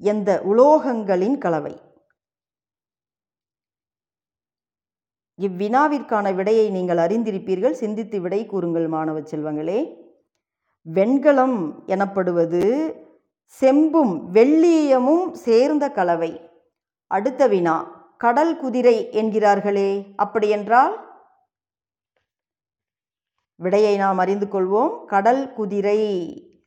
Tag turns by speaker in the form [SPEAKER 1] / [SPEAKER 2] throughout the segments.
[SPEAKER 1] எந்த உலோகங்களின் கலவை? இவ்வினாவிற்கான விடையை நீங்கள் அறிந்திருப்பீர்கள். சிந்தித்து விடை கூறுங்கள் மாணவ செல்வங்களே. வெண்கலம் எனப்படுவது செம்பும் வெள்ளியமும் சேர்ந்த கலவை. அடுத்த வினா கடல் குதிரை என்கிறார்களே அப்படியென்றால்? விடையை நாம் அறிந்து கொள்வோம். கடல் குதிரை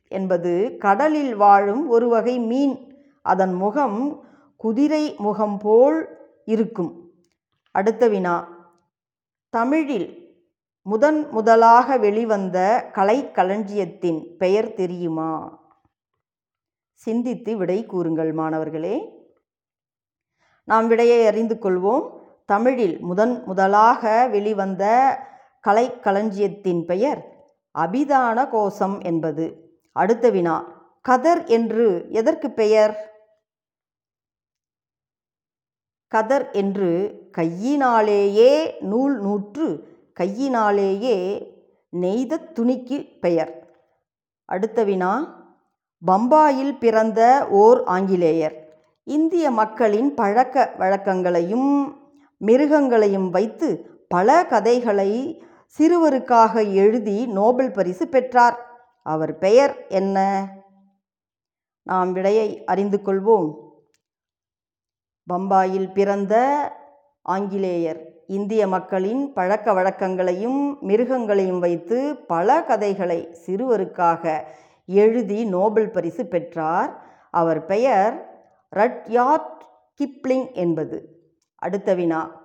[SPEAKER 1] என்பது கடலில் வாழும் ஒரு வகை மீன். அதன் முகம் குதிரை முகம் போல் இருக்கும். அடுத்த வினா. தமிழில் முதன் முதலாக வெளிவந்த கலைக்களஞ்சியத்தின் பெயர் தெரியுமா? சிந்தித்து விடை கூறுங்கள் மாணவர்களே. நாம் விடையை அறிந்து கொள்வோம். தமிழில் முதன் முதலாக வெளிவந்த கலைக்களஞ்சியத்தின் பெயர் அபிதான கோசம் என்பது. அடுத்த வினா. கதர் என்று எதற்கு பெயர்? கதர் என்று கையினாலேயே நூல் நூற்று கையினாலேயே நெய்த துணிக்கு பெயர். அடுத்த வினா பம்பாயில் பிறந்த ஓர் ஆங்கிலேயர். இந்திய மக்களின் பழக்க வழக்கங்களையும் மிருகங்களையும் வைத்து பல கதைகளை சிறுவருக்காக எழுதி நோபல் பரிசு பெற்றார். அவர் பெயர் என்ன? நாம் விடையை அறிந்து கொள்வோம். பம்பாயில் பிறந்த ஆங்கிலேயர். இந்திய மக்களின் பழக்க வழக்கங்களையும் மிருகங்களையும் வைத்து பல கதைகளை சிறுவருக்காக எழுதி நோபல் பரிசு பெற்றார். அவர் பெயர் ரட்யார்ட் கிப்ளிங் என்பது. அடுத்த வினா.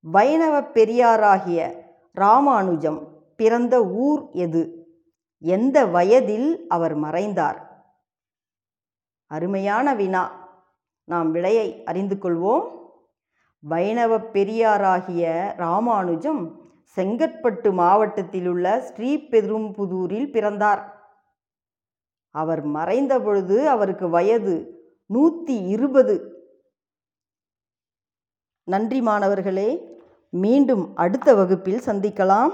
[SPEAKER 1] வைணவ பெரியாராகிய ராமானுஜம் பிறந்த ஊர் எது? எந்த வயதில் அவர் மறைந்தார்? அருமையான வினா. நாம் விடையை அறிந்து கொள்வோம். வைணவ பெரியாராகிய ராமானுஜம் செங்கற்பட்டு மாவட்டத்தில் உள்ள ஸ்ரீபெரும்புதூரில் பிறந்தார். அவர் மறைந்த பொழுது அவருக்கு வயது நூற்றி இருபது. நன்றி மாணவர்களே மீண்டும் அடுத்த வகுப்பில் சந்திக்கலாம்.